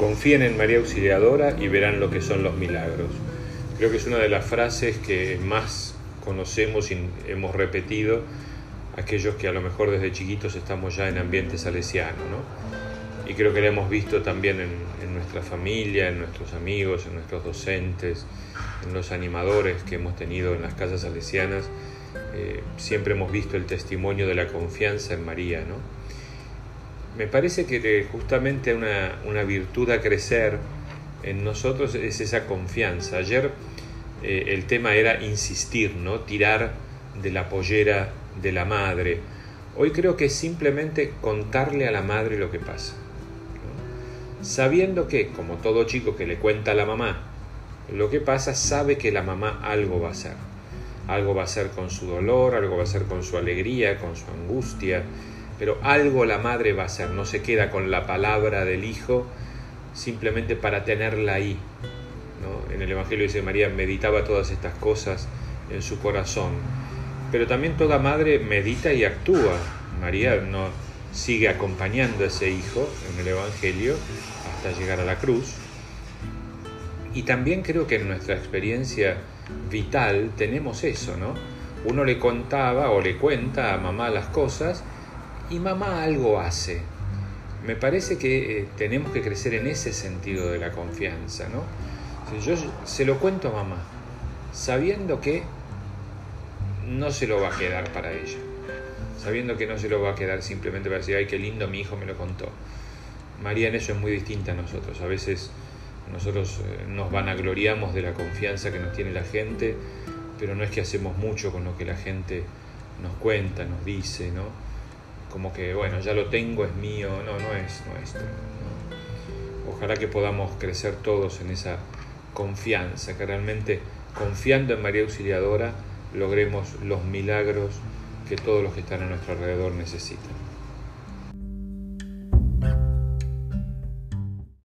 confíen en María Auxiliadora y verán lo que son los milagros. Creo que es una de las frases que más conocemos y hemos repetido aquellos que a lo mejor desde chiquitos estamos ya en ambiente salesiano, ¿no? Y creo que la hemos visto también en, nuestra familia, en nuestros amigos, en nuestros docentes, en los animadores que hemos tenido en las casas salesianas. Eh, siempre hemos visto el testimonio de la confianza en María, ¿no? Me parece que justamente una, virtud a crecer en nosotros es esa confianza. Ayer eh, el tema era insistir, ¿no? Tirar de la pollera de la madre. Hoy creo que es simplemente contarle a la madre lo que pasa. Sabiendo que, como todo chico que le cuenta a la mamá lo que pasa, sabe que la mamá algo va a hacer. Algo va a hacer con su dolor, algo va a hacer con su alegría, con su angustia, pero algo la madre va a hacer. No se queda con la palabra del hijo simplemente para tenerla ahí. En el Evangelio dice María meditaba todas estas cosas en su corazón pero también toda madre medita y actúa. María no sigue acompañando a ese hijo en el Evangelio hasta llegar a la cruz. Y también creo que en nuestra experiencia vital tenemos eso, ¿no? Uno le contaba o le cuenta a mamá las cosas y mamá algo hace. Me parece que eh, tenemos que crecer en ese sentido de la confianza, ¿no? Yo se lo cuento a mamá, sabiendo que no se lo va a quedar para ella, sabiendo que no se lo va a quedar simplemente para decir, ay, qué lindo, mi hijo me lo contó. María en eso es muy distinta a nosotros. A veces nosotros eh, nos vanagloriamos de la confianza que nos tiene la gente, pero no es que hacemos mucho con lo que la gente nos cuenta, nos dice, ¿no? Como que, bueno, ya lo tengo, es mío, no, no es nuestro. Ojalá que podamos crecer todos en esa confianza, que realmente confiando en María Auxiliadora, logremos los milagros que todos los que están a nuestro alrededor necesitan.